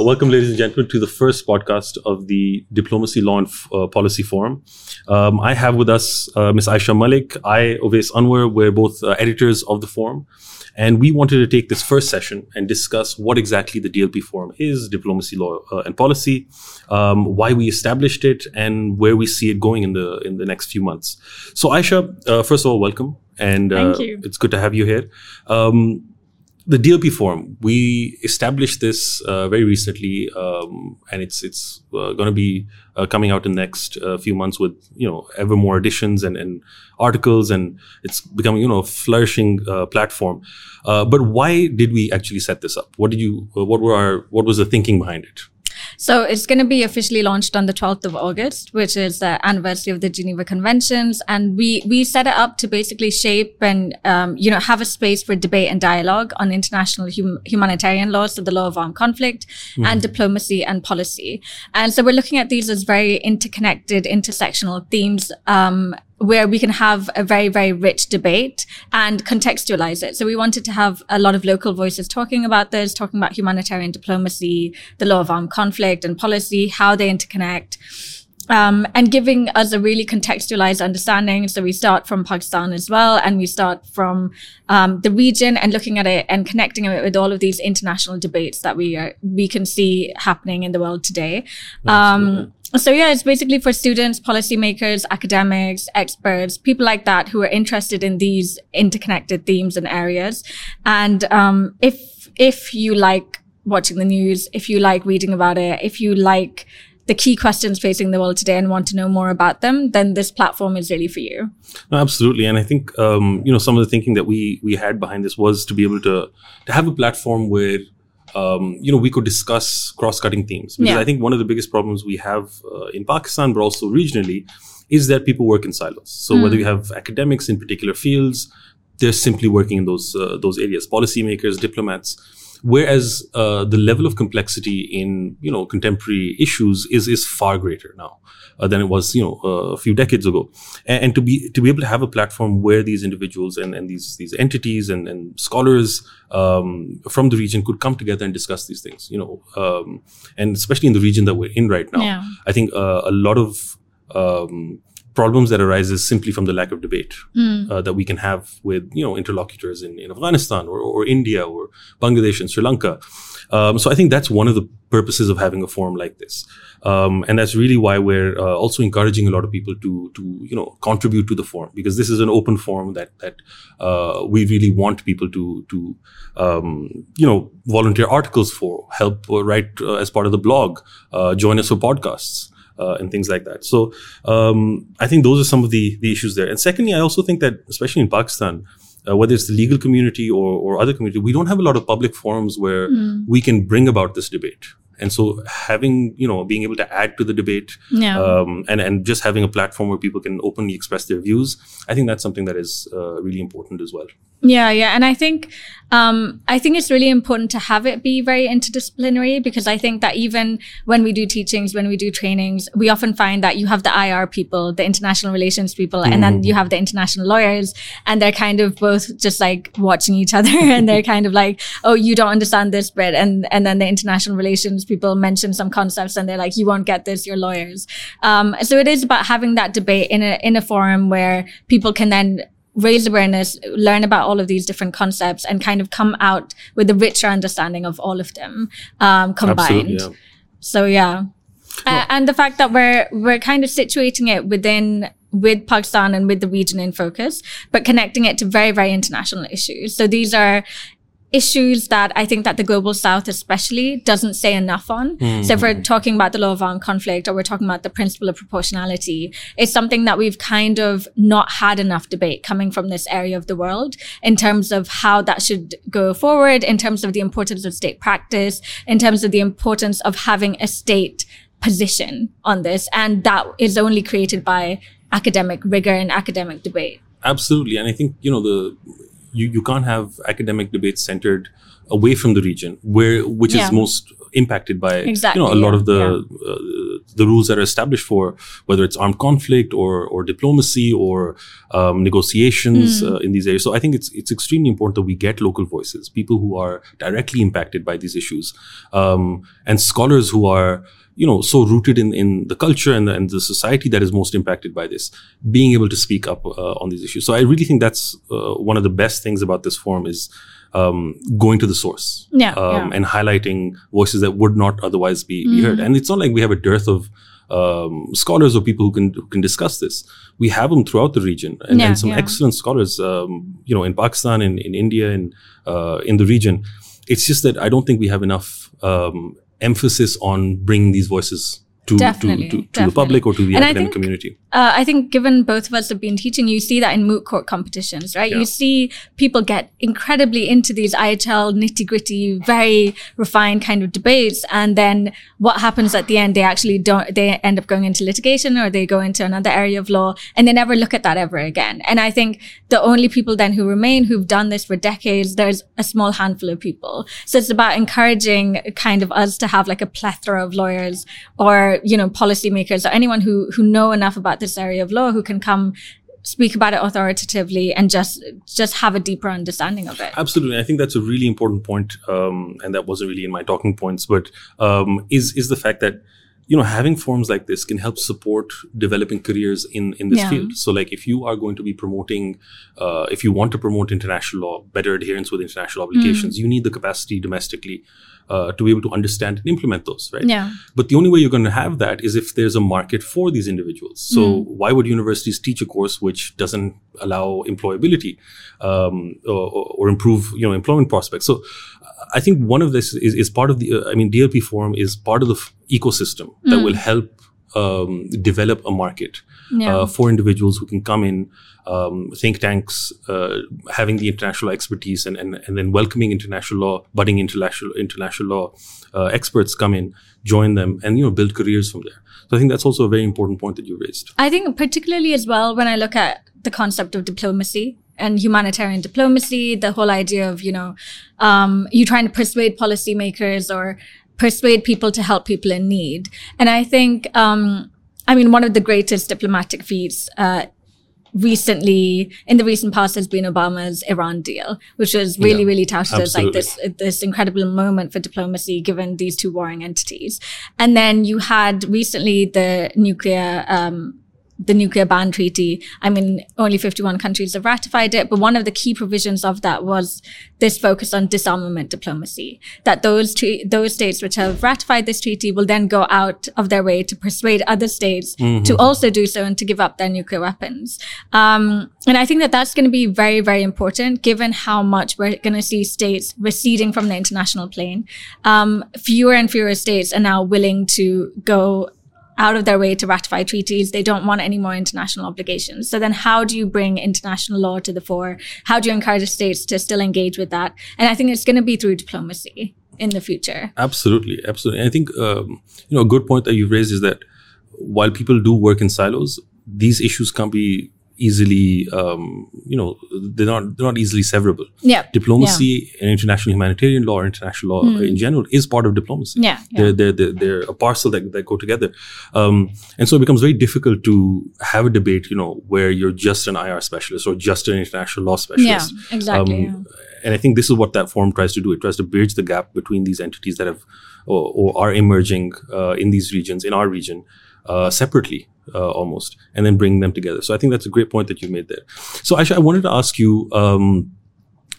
Uh, welcome, ladies and gentlemen, to the first podcast of the Diplomacy Law and uh, Policy Forum. Um, I have with us uh, Ms. Ayesha Malik. I, Oves Anwar, we're both uh, editors of the forum. And we wanted to take this first session and discuss what exactly the DLP Forum is, diplomacy, law, uh, and policy, um, why we established it, and where we see it going in the in the next few months. So, Ayesha, uh, first of all, welcome, and it's good to have you here. Um, the DLP forum, we established this uh, very recently, um, and it's it's uh, going to be uh, coming out in the next uh, few months with you know ever more additions and, and articles, and it's becoming you know a flourishing uh, platform. Uh, but why did we actually set this up? What did you? what were our? What was the thinking behind it? So it's going to be officially launched on the 12th of August, which is the anniversary of the Geneva Conventions. And we, we set it up to basically shape and, um, you know, have a space for debate and dialogue on international hum- humanitarian law, so the law of armed conflict mm. and diplomacy and policy. And so we're looking at these as very interconnected, intersectional themes, um, where we can have a very, very rich debate and contextualize it. So we wanted to have a lot of local voices talking about this, talking about humanitarian diplomacy, the law of armed conflict and policy, how they interconnect. Um, and giving us a really contextualized understanding. So we start from Pakistan as well, and we start from um, the region and looking at it and connecting it with all of these international debates that we are, we can see happening in the world today. Um, so yeah, it's basically for students, policymakers, academics, experts, people like that who are interested in these interconnected themes and areas. And um, if if you like watching the news, if you like reading about it, if you like the key questions facing the world today and want to know more about them, then this platform is really for you. No, absolutely, and I think um, you know some of the thinking that we we had behind this was to be able to to have a platform where um, you know, we could discuss cross-cutting themes. Because yeah. I think one of the biggest problems we have uh, in Pakistan, but also regionally, is that people work in silos. So mm. whether you have academics in particular fields, they're simply working in those uh, those areas. Policymakers, diplomats. Whereas uh, the level of complexity in you know contemporary issues is is far greater now uh, than it was you know uh, a few decades ago and, and, to be to be able to have a platform where these individuals and, and these these entities and, and scholars um, from the region could come together and discuss these things you know um, and especially in the region that we're in right now yeah. i think uh, a lot of um, problems that arises simply from the lack of debate mm. uh, that we can have with you know interlocutors in, in Afghanistan or, or India or Bangladesh and Sri Lanka. Um, so I think that's one of the purposes of having a forum like this, um, and that's really why we're uh, also encouraging a lot of people to to you know contribute to the forum because this is an open forum that that uh, we really want people to to um, you know volunteer articles for, help write uh, as part of the blog, uh, join us for podcasts uh, and things like that. So um, I think those are some of the the issues there. And secondly, I also think that especially in Pakistan. Uh, whether it's the legal community or, or other community, we don't have a lot of public forums where mm. we can bring about this debate. And so having, you know, being able to add to the debate yeah. um, and, and just having a platform where people can openly express their views, I think that's something that is uh, really important as well. Yeah, yeah. And I think um, I think it's really important to have it be very interdisciplinary because I think that even when we do teachings, when we do trainings, we often find that you have the IR people, the international relations people, mm-hmm. and then you have the international lawyers, and they're kind of both just like watching each other, and they're kind of like, "Oh, you don't understand this bit," and and then the international relations people mention some concepts, and they're like, "You won't get this, you're lawyers." Um, so it is about having that debate in a in a forum where people can then raise awareness, learn about all of these different concepts, and kind of come out with a richer understanding of all of them um, combined. Yeah. So yeah. Uh, and the fact that we're we're kind of situating it within with Pakistan and with the region in focus, but connecting it to very, very international issues. So these are issues that I think that the global south especially doesn't say enough on. Mm-hmm. So if we're talking about the law of armed conflict or we're talking about the principle of proportionality, it's something that we've kind of not had enough debate coming from this area of the world in terms of how that should go forward, in terms of the importance of state practice, in terms of the importance of having a state position on this. And that is only created by academic rigor and academic debate. Absolutely. And I think, you know, the you, you can't have academic debates centered away from the region where which yeah. is most impacted by exactly, you know a lot yeah, of the yeah. uh, the rules that are established for whether it's armed conflict or or diplomacy or um, negotiations uh, in these areas. So I think it's it's extremely important that we get local voices, people who are directly impacted by these issues, um, and scholars who are you know so rooted in in the culture and the, and the society that is most impacted by this being able to speak up uh, on these issues so i really think that's uh, one of the best things about this forum is um, going to the source Yeah, um, yeah. and highlighting voices that would not otherwise be, be heard and it's not like we have a dearth of um, scholars or people who can who can discuss this. We have them throughout the region, and, Yeah, and some yeah. excellent scholars, um, you know, in Pakistan, in, in India, and uh, in the region. It's just that I don't think we have enough um, emphasis on bringing these voices to to, Definitely, to, to the public or to the And academic community. Uh, I think given both of us have been teaching, you see that in moot court competitions, right? Yeah. You see people get incredibly into these IHL nitty gritty, very refined kind of debates. And then what happens at the end, they actually don't, they end up going into litigation or they go into another area of law and they never look at that ever again. And I think the only people then who remain who've done this for decades, there's a small handful of people. So it's about encouraging kind of us to have like a plethora of lawyers or, you know, policymakers or anyone who, who know enough about this area of law who can come speak about it authoritatively and just, just have a deeper understanding of it. Absolutely, I think that's a really important point, um, and that wasn't really in my talking points, but um, is is the fact that you know having forums like this can help support developing careers in in this Yeah. field. So, like if you are going to be promoting, uh, if you want to promote international law, better adherence with international obligations, you need the capacity domestically. Uh, to be able to understand and implement those, right? Yeah. But the only way you're going to have that is if there's a market for these individuals. So why would universities teach a course which doesn't allow employability um, or, or improve, you know, employment prospects? So I think one of this is, is part of the. Uh, I mean, DLP Forum is part of the f- ecosystem that will help um, develop a market Yeah. uh, for individuals who can come in, um, think tanks, uh, having the international expertise, and, and and then welcoming international law, budding international international law uh, experts come in, join them, and you know build careers from there. So I think that's also a very important point that you raised. I think particularly as well when I look at the concept of diplomacy and humanitarian diplomacy, the whole idea of, you know, um, you trying to persuade policymakers or persuade people to help people in need. And I think, um, I mean, one of the greatest diplomatic feats, uh, recently in the recent past has been Obama's Iran deal, which was really, Yeah, really touted as like this this incredible moment for diplomacy given these two warring entities. And then you had recently the nuclear um, the nuclear ban treaty. I mean, only 51 countries have ratified it, but one of the key provisions of that was this focus on disarmament diplomacy. That those tre- those states which have ratified this treaty will then go out of their way to persuade other states to also do so and to give up their nuclear weapons. Um, and I think that that's going to be very, very important given how much we're going to see states receding from the international plane. Um, fewer and fewer states are now willing to go out of their way to ratify treaties. They don't want any more international obligations. So then how do you bring international law to the fore? How do you encourage states to still engage with that? And I think it's going to be through diplomacy in the future. Absolutely, absolutely. I think um, you know a good point that you've raised is that while people do work in silos, these issues can't be easily um, you know they're not they're not easily severable. Yeah. Diplomacy and international humanitarian law or international law in general is part of diplomacy. Yeah, yeah. They're, they're, they're, they're a parcel that, that go together. Um, and so it becomes very difficult to have a debate, you know, where you're just an IR specialist or just an international law specialist Yeah, exactly. Um, and I think this is what that forum tries to do. It tries to bridge the gap between these entities that have or, or are emerging uh, in these regions, in our region, uh, separately uh, almost, and then bring them together. So I think that's a great point that you made there. So Ayesha, I wanted to ask you. Um,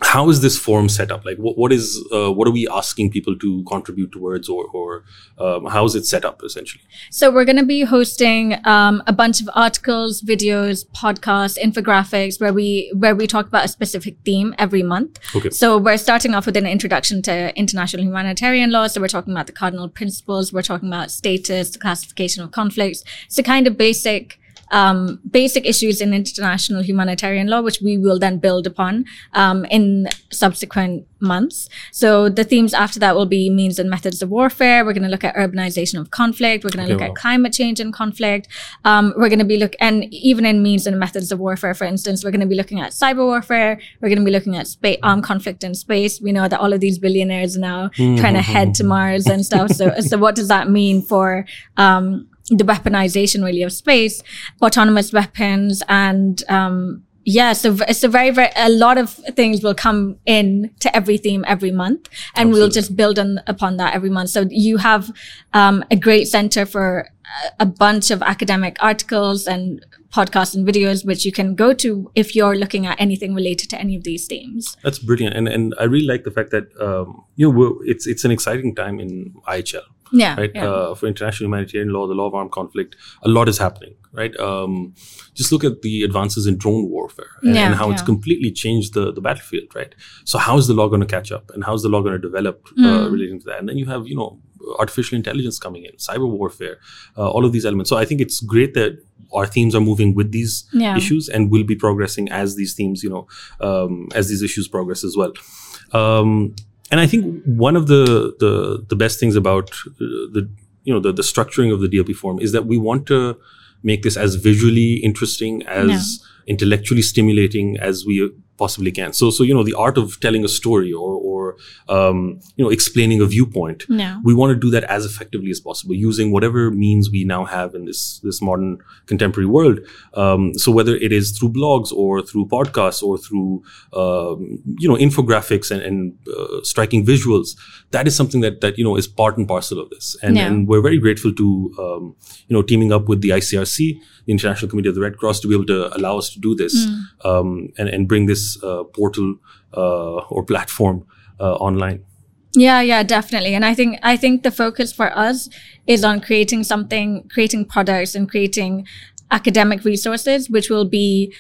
how is this forum set up? Like, what, what is uh, what are we asking people to contribute towards, or, or um, how is it set up essentially? So we're going to be hosting um, a bunch of articles, videos, podcasts, infographics where we where we talk about a specific theme every month. Okay. So we're starting off with an introduction to international humanitarian law. So we're talking about the cardinal principles. We're talking about status, the classification of conflicts. So kind of basic. Um, basic issues in international humanitarian law, which we will then build upon um, in subsequent months. So the themes after that will be means and methods of warfare. We're going to look at urbanization of conflict. We're going to Okay, look wow. at climate change and conflict. Um, we're going to be look and even in means and methods of warfare, for instance, we're going to be looking at cyber warfare. We're going to be looking at space, armed conflict in space. We know that all of these billionaires are now trying to head to Mars and stuff. So, so what does that mean for um, the weaponization really of space, autonomous weapons, and um, yeah, so it's a very, very, a lot of things will come in to every theme every month and Absolutely. we'll just build on, upon that every month. So you have, um, a great center for a bunch of academic articles and podcasts and videos, which you can go to if you're looking at anything related to any of these themes. That's brilliant. And, and I really like the fact that, um, you know, it's, it's an exciting time in IHL yeah, right? yeah. Uh, for international humanitarian law the law of armed conflict a lot is happening right? Um, just look at the advances in drone warfare and, yeah, and how it's completely changed the, the battlefield right? So how is the law going to catch up and how is the law going to develop uh, mm. relating to that? And then you have you know artificial intelligence coming in cyber warfare uh, all of these elements. So i think it's great that our themes are moving with these issues and will be progressing as these themes you know um, as these issues progress as well. Um, and I think one of the the the best things about uh, the you know the, the structuring of the DLP form is that we want to make this as visually interesting as no. intellectually stimulating as we possibly can. So, so you know, the art of telling a story or, or um, you know, explaining a viewpoint. No. We want to do that as effectively as possible, using whatever means we now have in this this modern contemporary world. Um, so, whether it is through blogs or through podcasts or through um, you know infographics and, and uh, striking visuals, that is something that that you know is part and parcel of this. And, no. and we're very grateful to um, you know teaming up with the ICRC the International Committee of the Red Cross to be able to allow us to do this mm. um, and, and bring this uh, portal uh, or platform uh, online. Yeah, yeah, definitely. And I think I think the focus for us is on creating something, creating products and creating academic resources which will be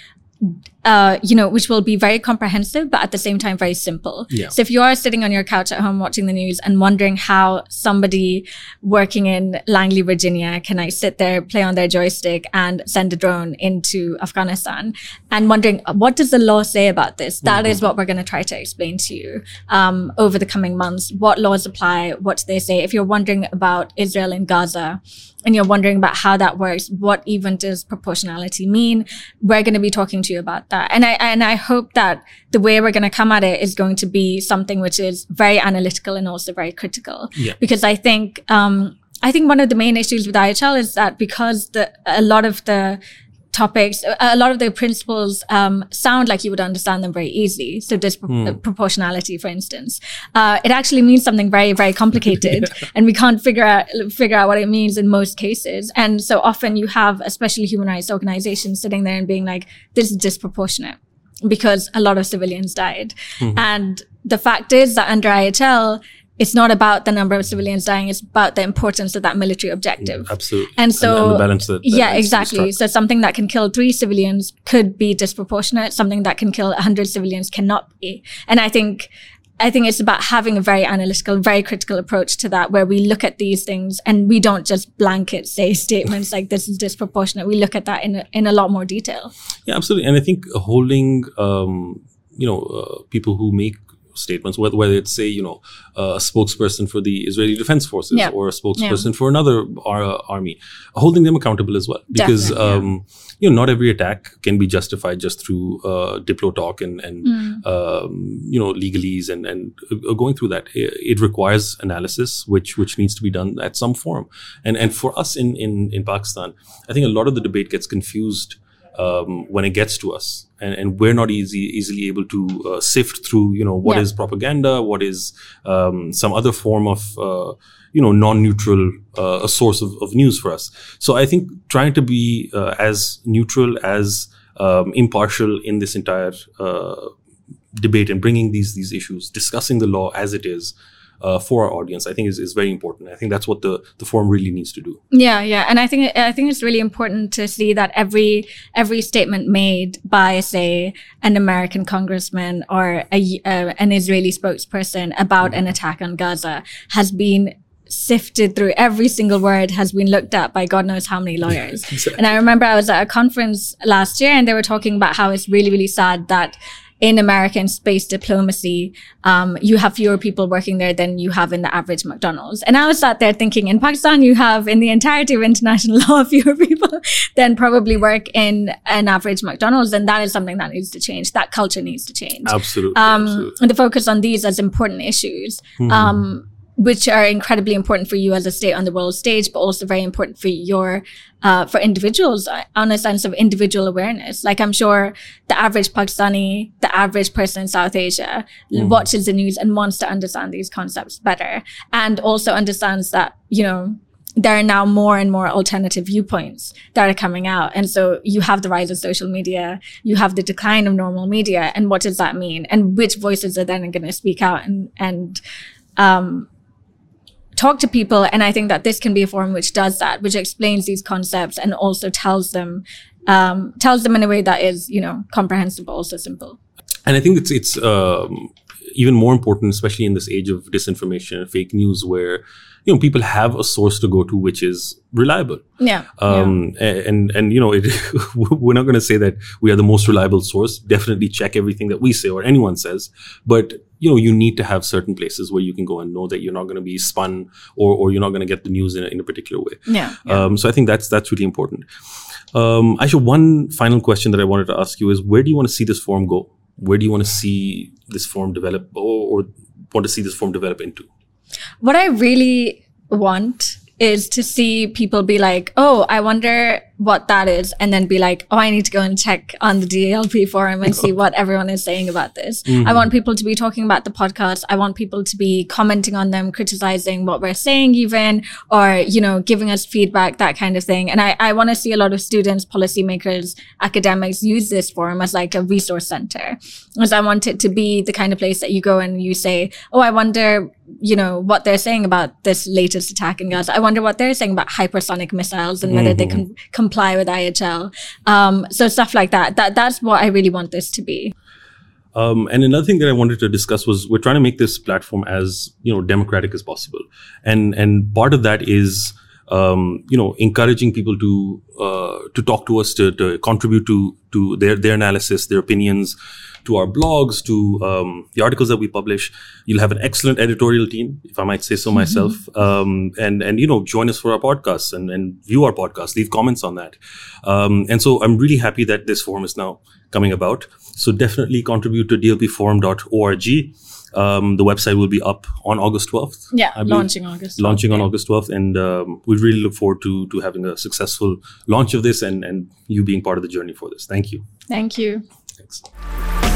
uh, you know, which will be very comprehensive, but at the same time very simple. Yeah. So if you are sitting on your couch at home watching the news and wondering how somebody working in Langley, Virginia, can I sit there, play on their joystick, and send a drone into Afghanistan, and wondering what does the law say about this? That mm-hmm. is what we're going to try to explain to you um, over the coming months. What laws apply? What do they say? If you're wondering about Israel and Gaza and you're wondering about how that works, what even does proportionality mean? We're going to be talking to you about that. And I, and I hope that the way we're going to come at it is going to be something which is very analytical and also very critical. Yeah. Because I think, um, I think one of the main issues with IHL is that because the, a lot of the topics, a lot of the principles um, sound like you would understand them very easily. So disproportionality, mm. for instance, uh, it actually means something very, very complicated, yeah. and we can't figure out figure out what it means in most cases. And so often you have, especially human rights organizations, sitting there and being like, "This is disproportionate." Because a lot of civilians died. Mm-hmm. And the fact is that under IHL, it's not about the number of civilians dying it's about the importance of that military objective yeah, absolutely and so and, and balance that, that yeah exactly so something that can kill three civilians could be disproportionate something that can kill 100 civilians cannot be and i think I think it's about having a very analytical, very critical approach to that, where we look at these things and we don't just blanket say statements like this is disproportionate. We look at that in a, in a lot more detail. Yeah, absolutely. And I think holding, um, you know, uh, people who make statements, whether, whether it's say you know a spokesperson for the Israeli Defense Forces yeah. or a spokesperson yeah. for another ar- army, holding them accountable as well, because um, you know not every attack can be justified just through uh, diplo talk and and mm. um, you know legalese and and uh, going through that. It, it, requires analysis, which which needs to be done at some form, and and for us in in in Pakistan, I think a lot of the debate gets confused um, when it gets to us, and, and we're not easy easily able to uh, sift through, you know, what yeah. is propaganda, what is um, some other form of, uh, you know, non-neutral uh, a source of, of, news for us. So I think trying to be uh, as neutral as um, impartial in this entire uh, debate and bringing these these issues, discussing the law as it is, uh, for our audience, I think is, is very important. I think that's what the, the forum really needs to do. Yeah, yeah, and I think I think it's really important to see that every every statement made by say an American congressman or a, uh, an Israeli spokesperson about mm-hmm. an attack on Gaza has been sifted through every single word has been looked at by God knows how many lawyers. exactly. And I remember I was at a conference last year and they were talking about how it's really, really sad that in American space diplomacy, um, you have fewer people working there than you have in the average McDonald's. And I was sat there thinking, in Pakistan, you have in the entirety of international law fewer people than probably work in an average McDonald's, and that is something that needs to change. That culture needs to change. Absolutely. Um, absolutely. And the focus on these as important issues. Mm-hmm. Um, which are incredibly important for you as a state on the world stage, but also very important for your, uh, for individuals on a sense of individual awareness. Like I'm sure the average Pakistani, the average person in South Asia mm. watches the news and wants to understand these concepts better and also understands that, you know, there are now more and more alternative viewpoints that are coming out. And so you have the rise of social media, you have the decline of normal media. And what does that mean? And which voices are then going to speak out and, and, um, talk to people. And I think that this can be a forum which does that, which explains these concepts and also tells them, um, tells them in a way that is, you know, comprehensible, also simple. And I think it's, it's, um, even more important, especially in this age of disinformation and fake news, where you know people have a source to go to which is reliable. Yeah. Um, yeah. And and you know it, we're not going to say that we are the most reliable source. Definitely check everything that we say or anyone says, but you know you need to have certain places where you can go and know that you're not going to be spun or or you're not going to get the news in a, in a particular way. Yeah. yeah. Um, so I think that's that's really important. Um, Ayesha, one final question that I wanted to ask you is where do you want to see this forum go? Where do you want to see this form develop or, or want to see this form develop into? What I really want is to see people be like, oh, I wonder what that is and then be like, oh, I need to go and check on the DLP forum and see what everyone is saying about this. Mm-hmm. I want people to be talking about the podcast. I want people to be commenting on them, criticizing what we're saying even, or, you know, giving us feedback, that kind of thing. And I, I want to see a lot of students, policymakers, academics use this forum as like a resource center. Because I want it to be the kind of place that you go and you say, oh, I wonder, you know, what they're saying about this latest attack in Gaza. I wonder what they're saying about hypersonic missiles and whether mm-hmm. they can comply with IHL. Um, so stuff like that. That that's what I really want this to be. Um, and another thing that I wanted to discuss was we're trying to make this platform as you know democratic as possible, and and part of that is um, you know encouraging people to uh, to talk to us to, to contribute to to their their analysis, their opinions, to our blogs, to um, the articles that we publish. You'll have an excellent editorial team, if I might say so mm-hmm. myself. Um, and and you know, join us for our podcasts and, and view our podcast, leave comments on that. Um, and so I'm really happy that this forum is now coming about. So definitely contribute to dlpforum.org. Um, the website will be up on August 12th. Yeah, launching August. 12th, launching yeah. on August 12th, and um, we really look forward to to having a successful launch of this and and you being part of the journey for this. Thank you. Thank you. Thanks.